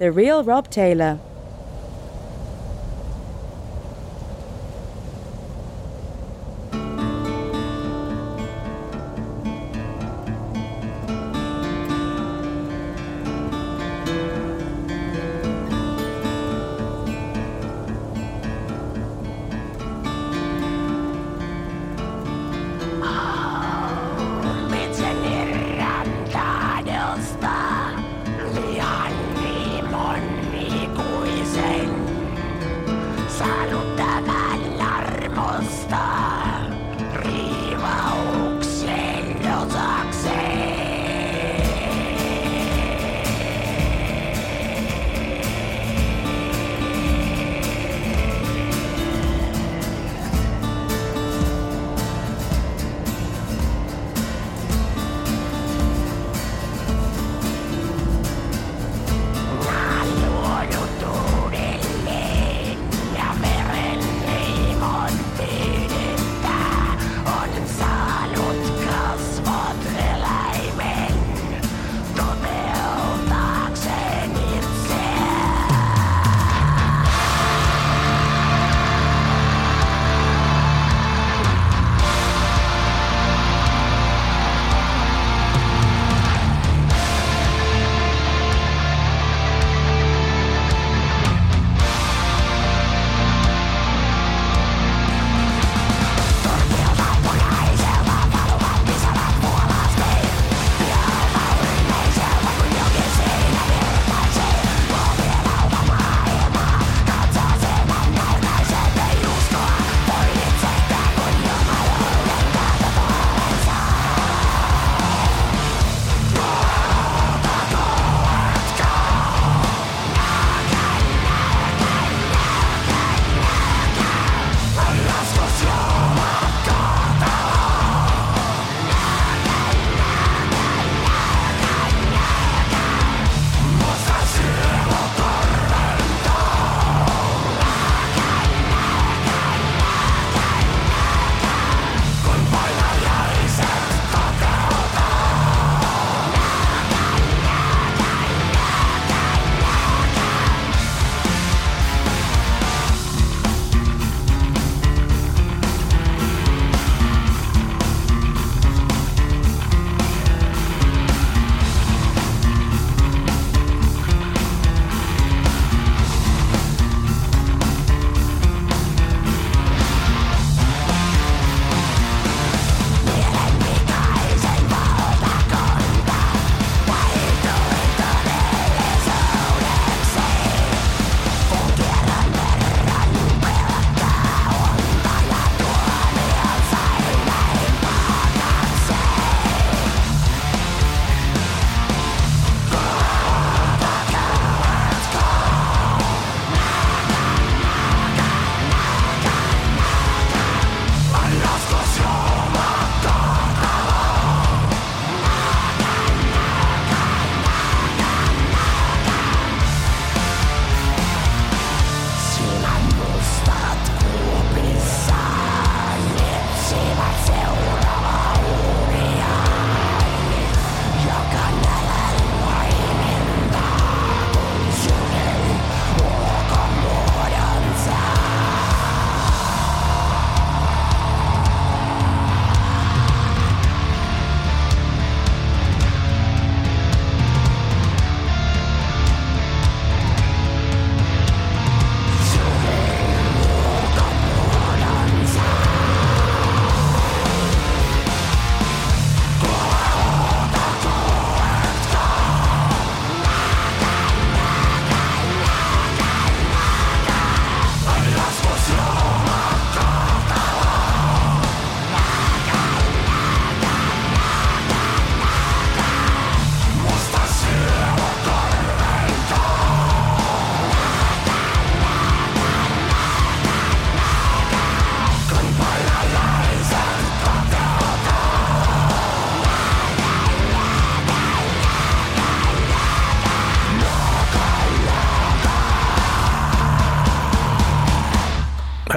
The Real Rob Taylor.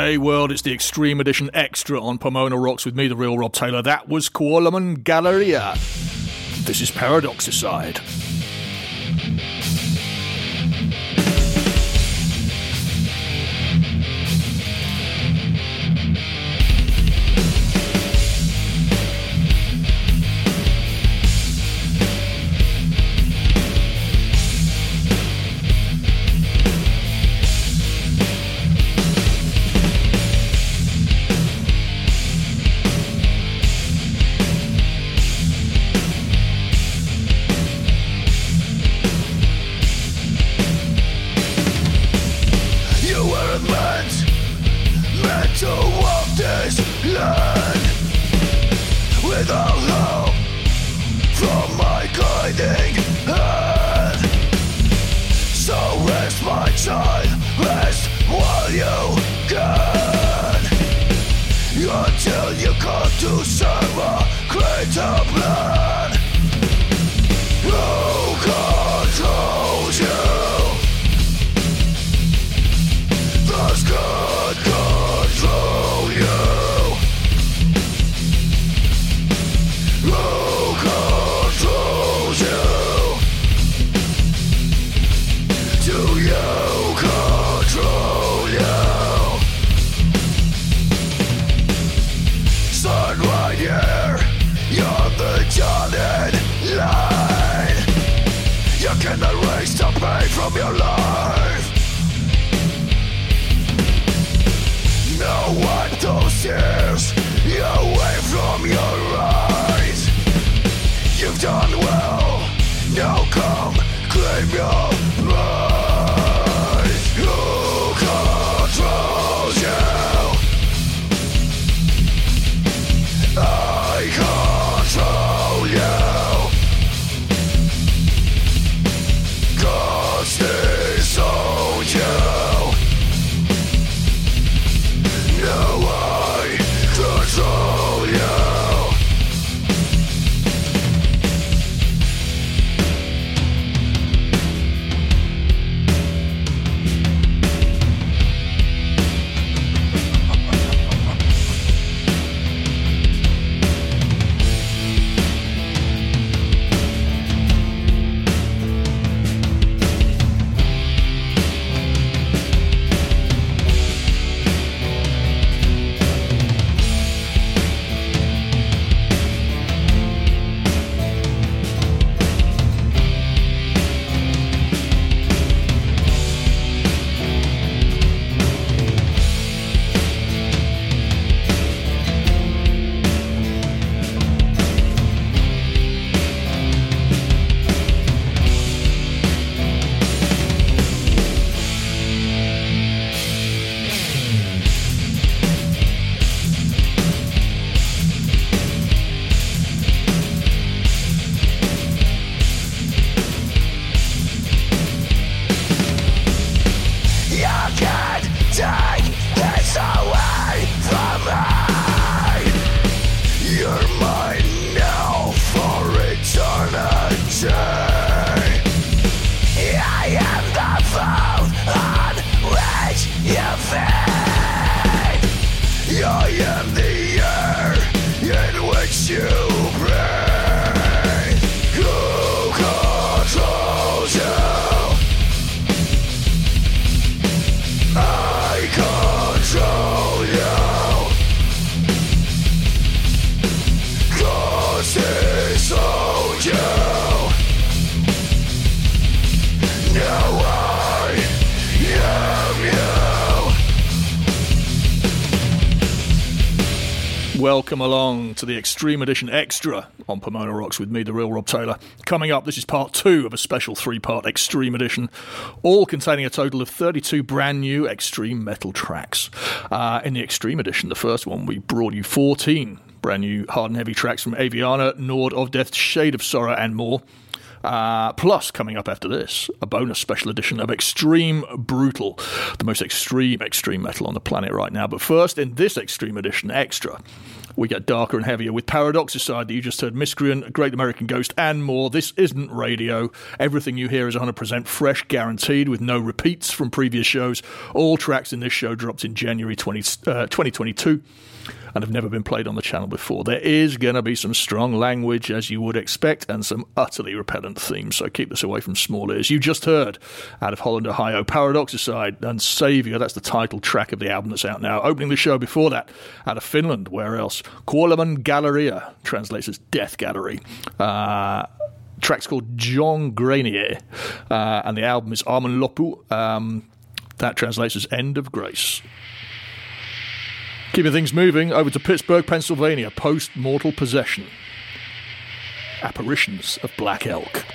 Hey world, it's the Extreme Edition Extra on Pomona Rocks with me, the real Rob Taylor. That was Kuoleman Galleria. This is Paradoxicide. Can erase the pain from your life. Now wipe those tears away from your eyes. You've done well. Now come claim your Welcome along to the Extreme Edition Extra on Pomona Rocks with me, the real Rob Taylor. Coming up, this is part two of a special three part Extreme Edition, all containing a total of 32 brand new Extreme Metal tracks. Uh, in the Extreme Edition, the first one, we brought you 14 brand new hard and heavy tracks from Aviana, Nord of Death, Shade of Sorrow, and more. Uh, plus, coming up after this, a bonus special edition of Extreme Brutal, the most extreme extreme metal on the planet right now. But first, in this Extreme Edition Extra, we get darker and heavier with Paradoxicide that you just heard, Miscreant, Great American Ghost, and more. This isn't radio. Everything you hear is 100% fresh, guaranteed, with no repeats from previous shows. All tracks in this show dropped in January 20, uh, 2022 and have never been played on the channel before. There is going to be some strong language, as you would expect, and some utterly repellent themes, so keep this away from small ears. You just heard, out of Holland, Ohio, Paradoxicide and Saviour, that's the title track of the album that's out now. Opening the show before that, out of Finland, where else? Kuoleman Galleria, translates as Death Gallery. Uh, track's called John Granier, uh, and the album is Armon Loppu. Um, that translates as End of Grace. Keeping things moving over to Pittsburgh, Pennsylvania, post mortal possession. Apparitions of Black Elk.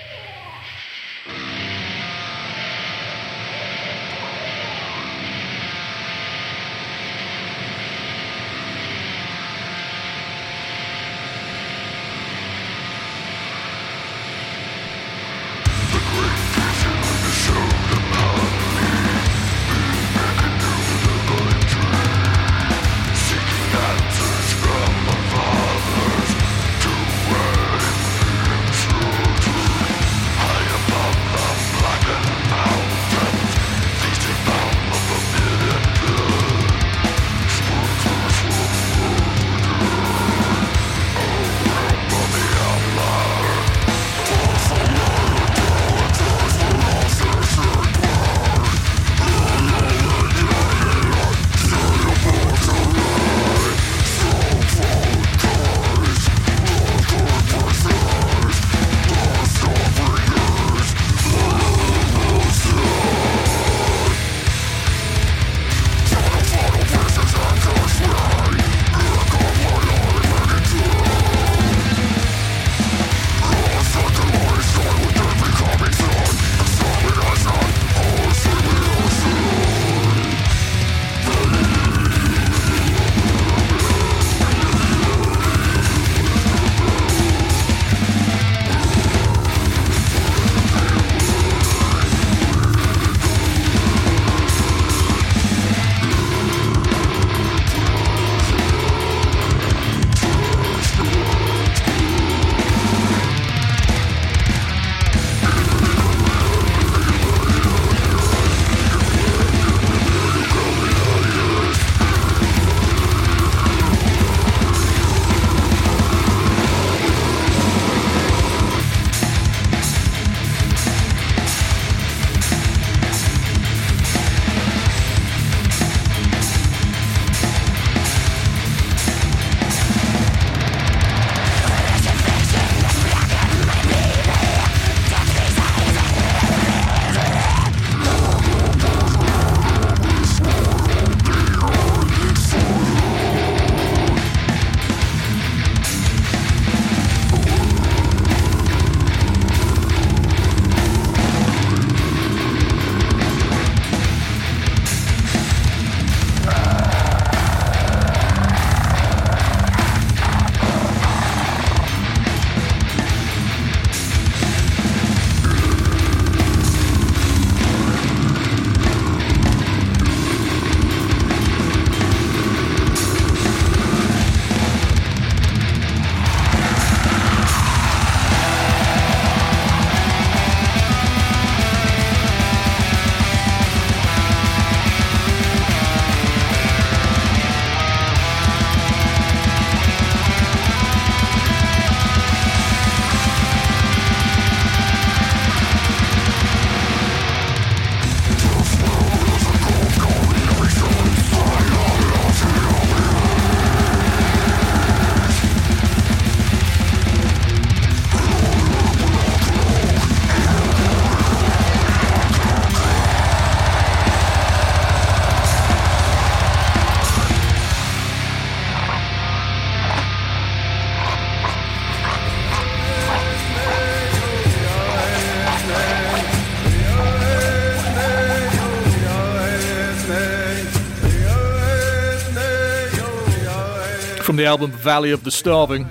The album Valley of the Starving.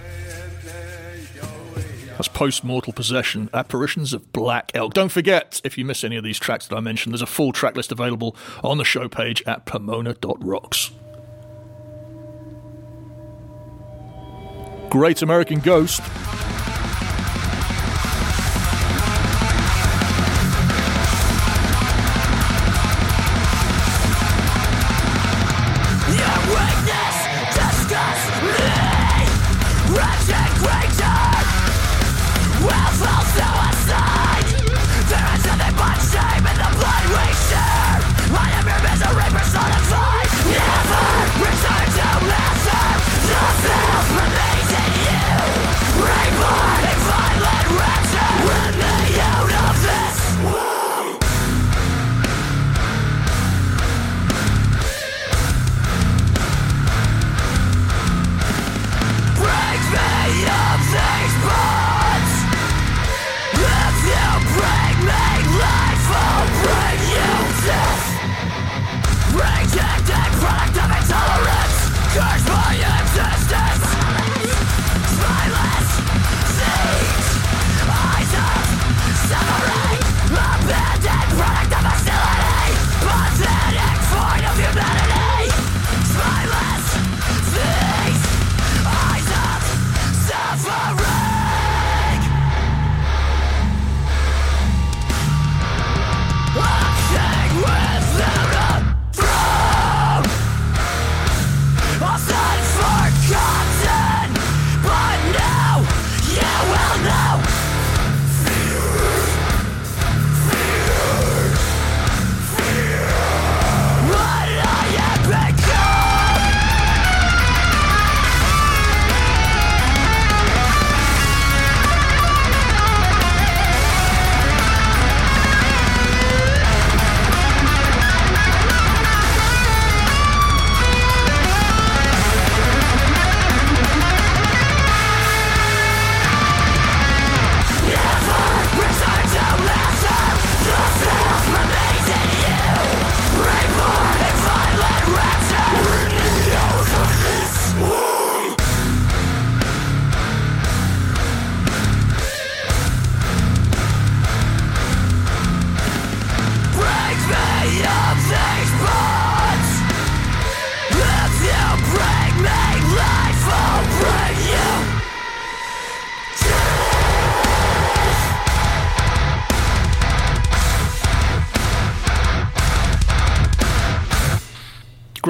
That's Post Mortal Possession, Apparitions of Black Elk. Don't forget, if you miss any of these tracks that I mentioned, there's a full track list available on the show page at pomona.rocks. Great American Ghost.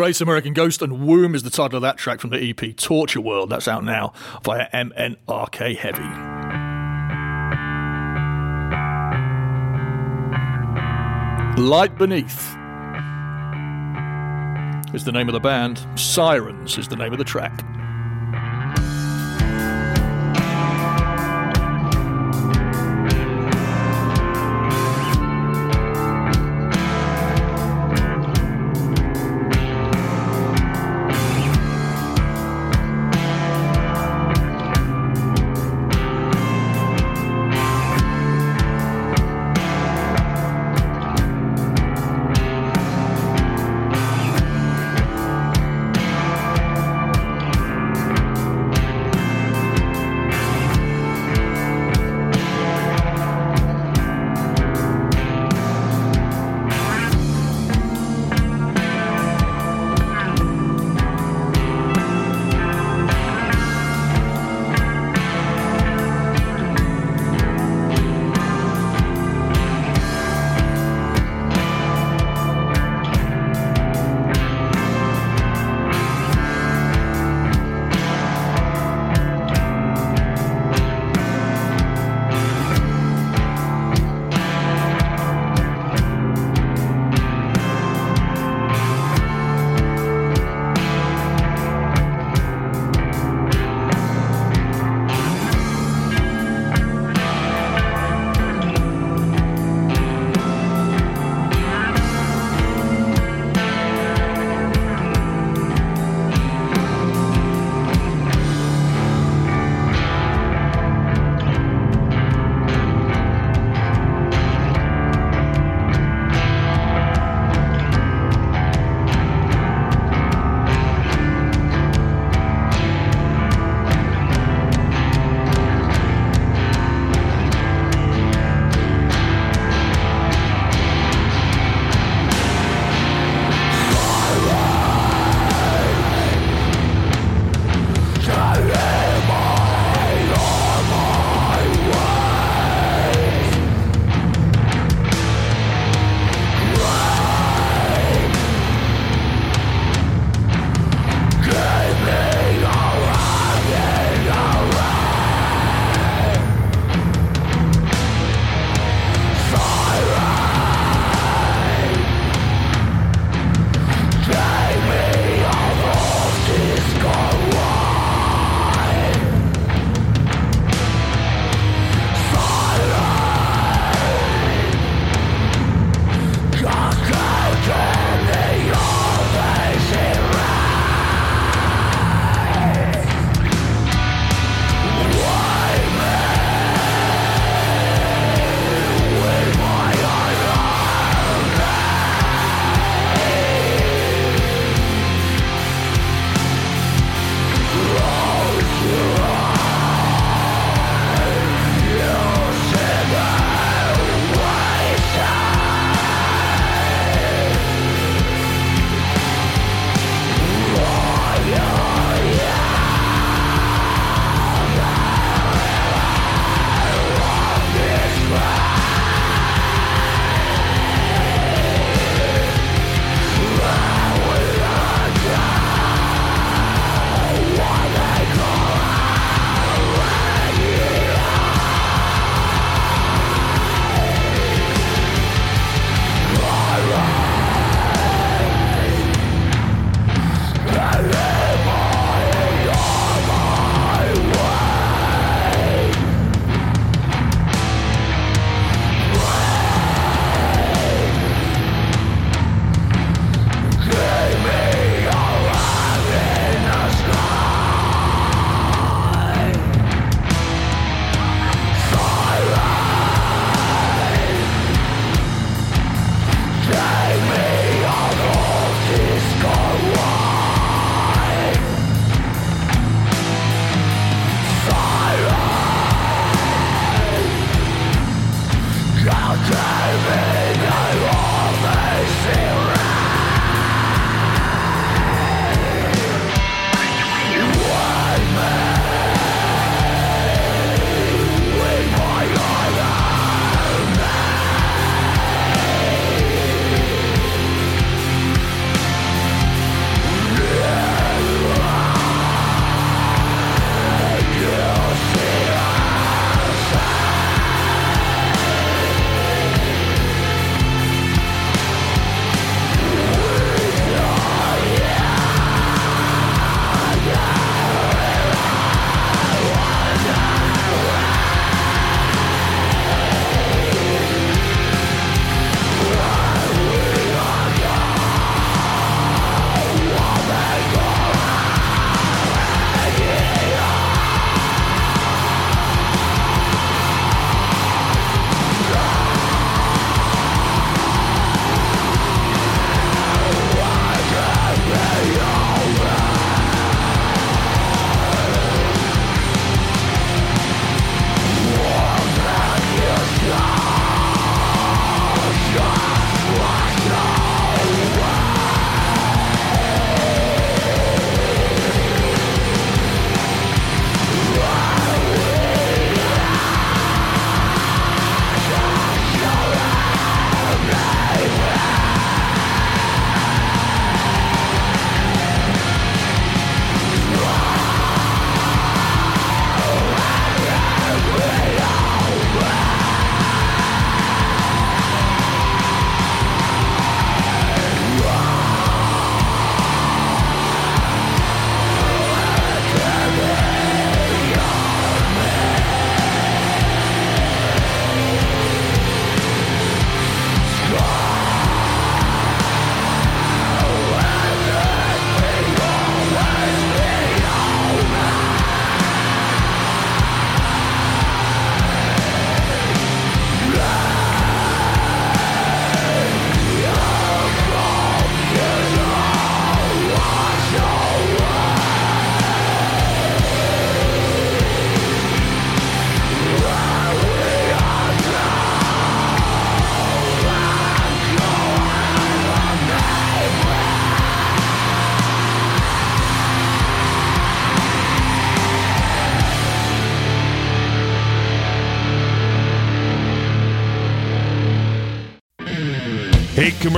Great American Ghost and Womb is the title of that track from the EP Torture World. That's out now via MNRK Heavy. Light Beneath is the name of the band. Sirens is the name of the track.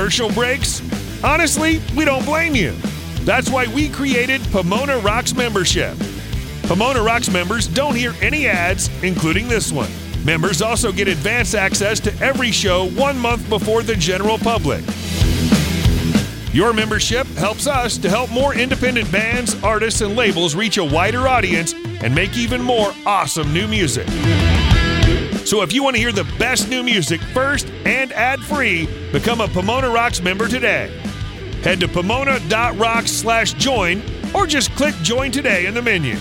Commercial breaks? Honestly, we don't blame you. That's why we created Pomona Rocks membership. Pomona Rocks members don't hear any ads, including this one. Members also get advance access to every show one month before the general public. Your membership helps us to help more independent bands, artists, and labels reach a wider audience and make even more awesome new music. So if you want to hear the best new music first and ad free, become a Pomona Rocks member today. Head to pomona.rocks slash join or just click join today in the menu.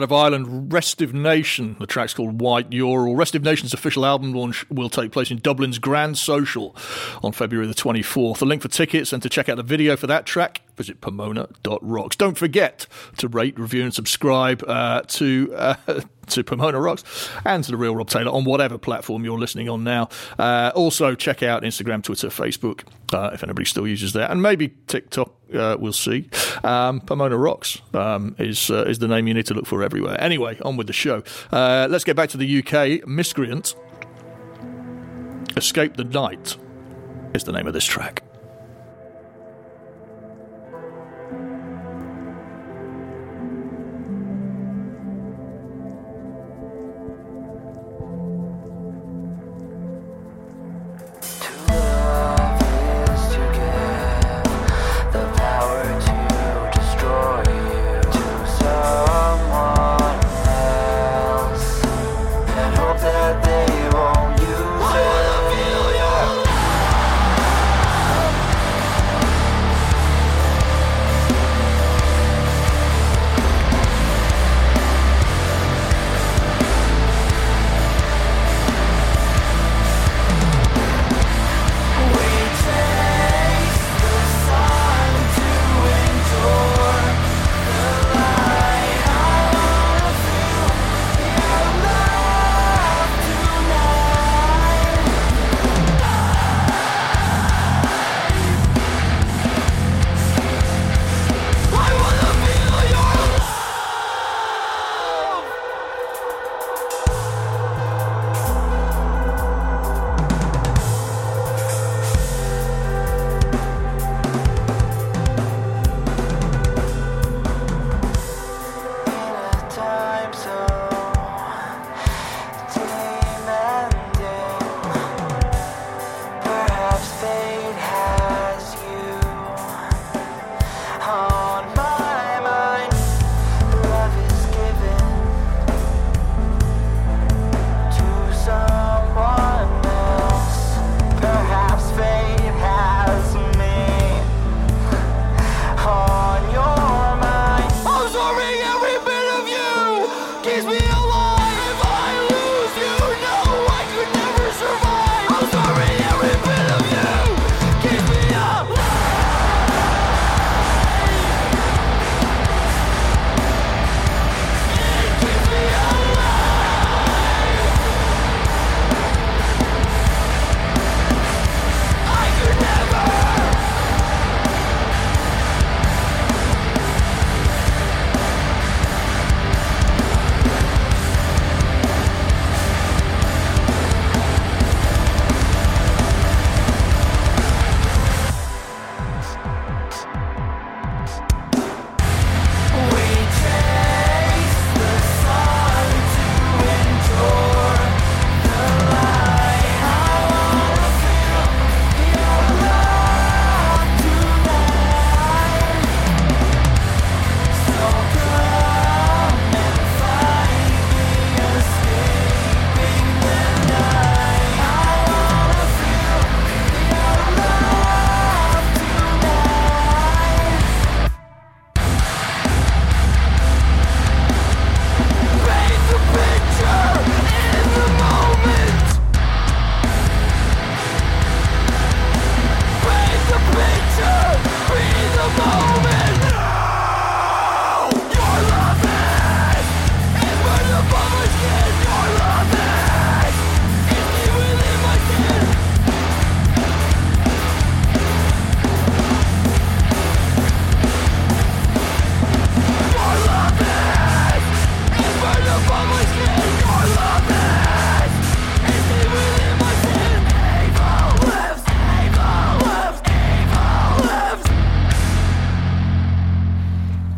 Out of Ireland, Restive Nation. The track's called White Ural. Restive Nation's official album launch will take place in Dublin's Grand Social on February the 24th. The link for tickets and to check out the video for that track, visit pomona.rocks. Don't forget to rate, review, and subscribe uh, to. Uh, to Pomona Rocks and to the Real Rob Taylor on whatever platform you're listening on now. Uh, also, check out Instagram, Twitter, Facebook, uh, if anybody still uses that, and maybe TikTok. Uh, we'll see. Um, Pomona Rocks um, is uh, is the name you need to look for everywhere. Anyway, on with the show. Uh, let's get back to the UK. Miscreant, Escape the Night is the name of this track.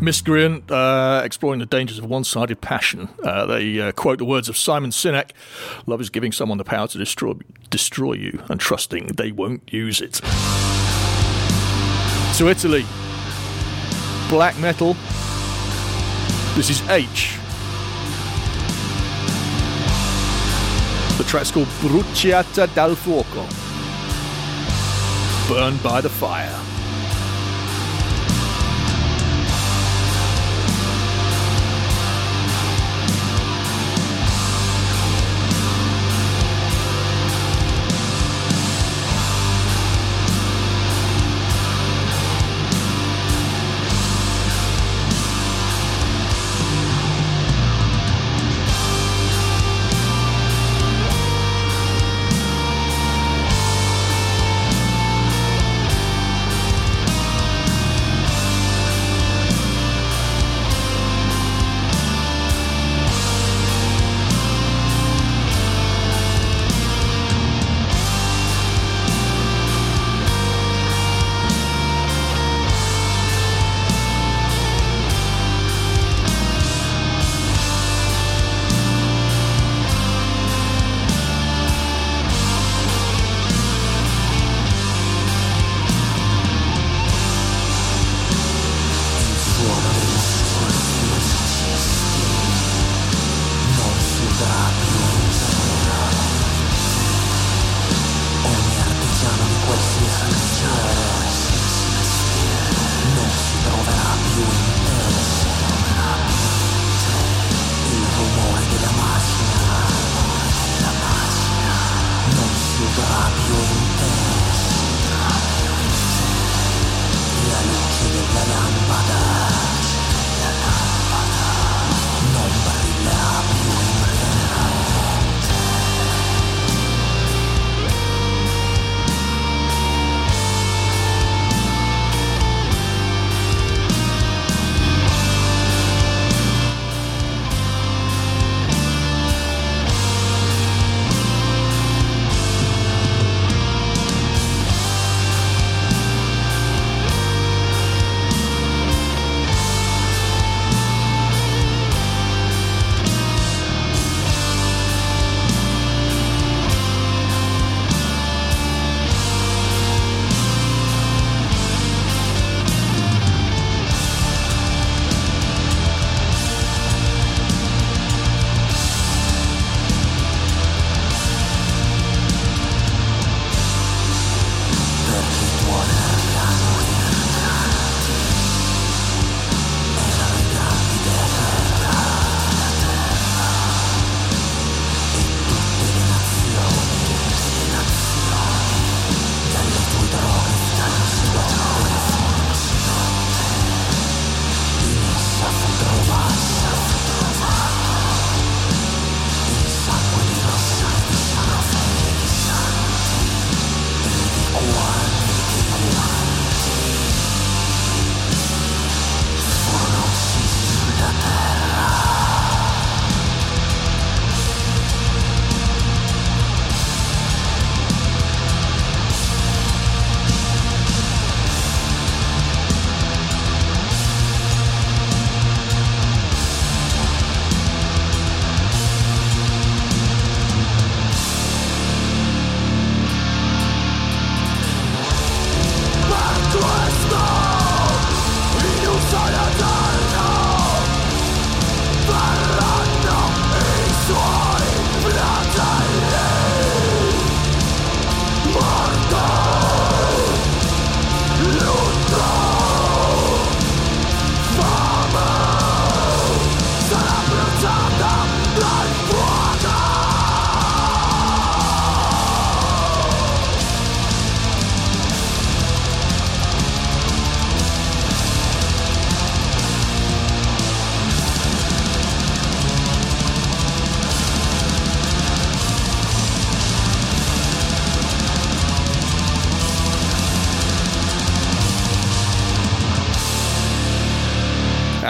Miscreant, uh, exploring the dangers of one sided passion. Uh, they uh, quote the words of Simon Sinek Love is giving someone the power to destroy, destroy you and trusting they won't use it. To Italy, black metal. This is H. The track's called Bruciata dal Fuoco. Burned by the fire.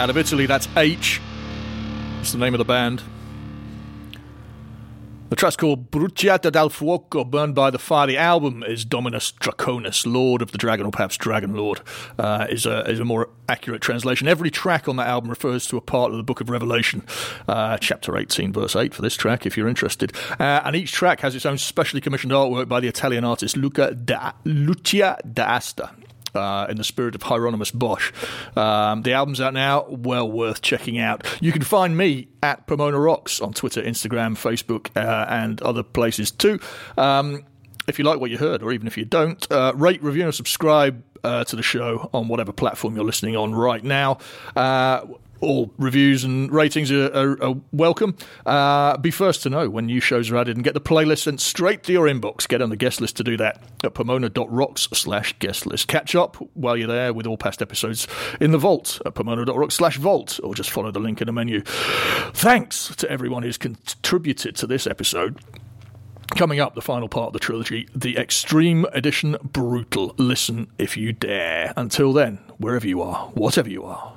Out of Italy, that's H. It's the name of the band. The track's called Bruciata dal Fuoco, Burned by the Fire. The album is Dominus Draconis, Lord of the Dragon, or perhaps Dragon Lord, uh, is, a, is a more accurate translation. Every track on that album refers to a part of the book of Revelation, uh, chapter 18, verse 8 for this track, if you're interested. Uh, and each track has its own specially commissioned artwork by the Italian artist Luca da, Lucia d'Asta uh, in the spirit of Hieronymus Bosch. Um, the album's out now, well worth checking out. You can find me at Pomona Rocks on Twitter, Instagram, Facebook, uh, and other places too. Um, if you like what you heard, or even if you don't, uh, rate, review, and subscribe uh, to the show on whatever platform you're listening on right now. Uh, all reviews and ratings are, are, are welcome. Uh, be first to know when new shows are added and get the playlist sent straight to your inbox. Get on the guest list to do that at pomona.rocks slash guest list. Catch up while you're there with all past episodes in the vault at pomona.rocks slash vault or just follow the link in the menu. Thanks to everyone who's contributed to this episode. Coming up, the final part of the trilogy, the Extreme Edition Brutal. Listen if you dare. Until then, wherever you are, whatever you are,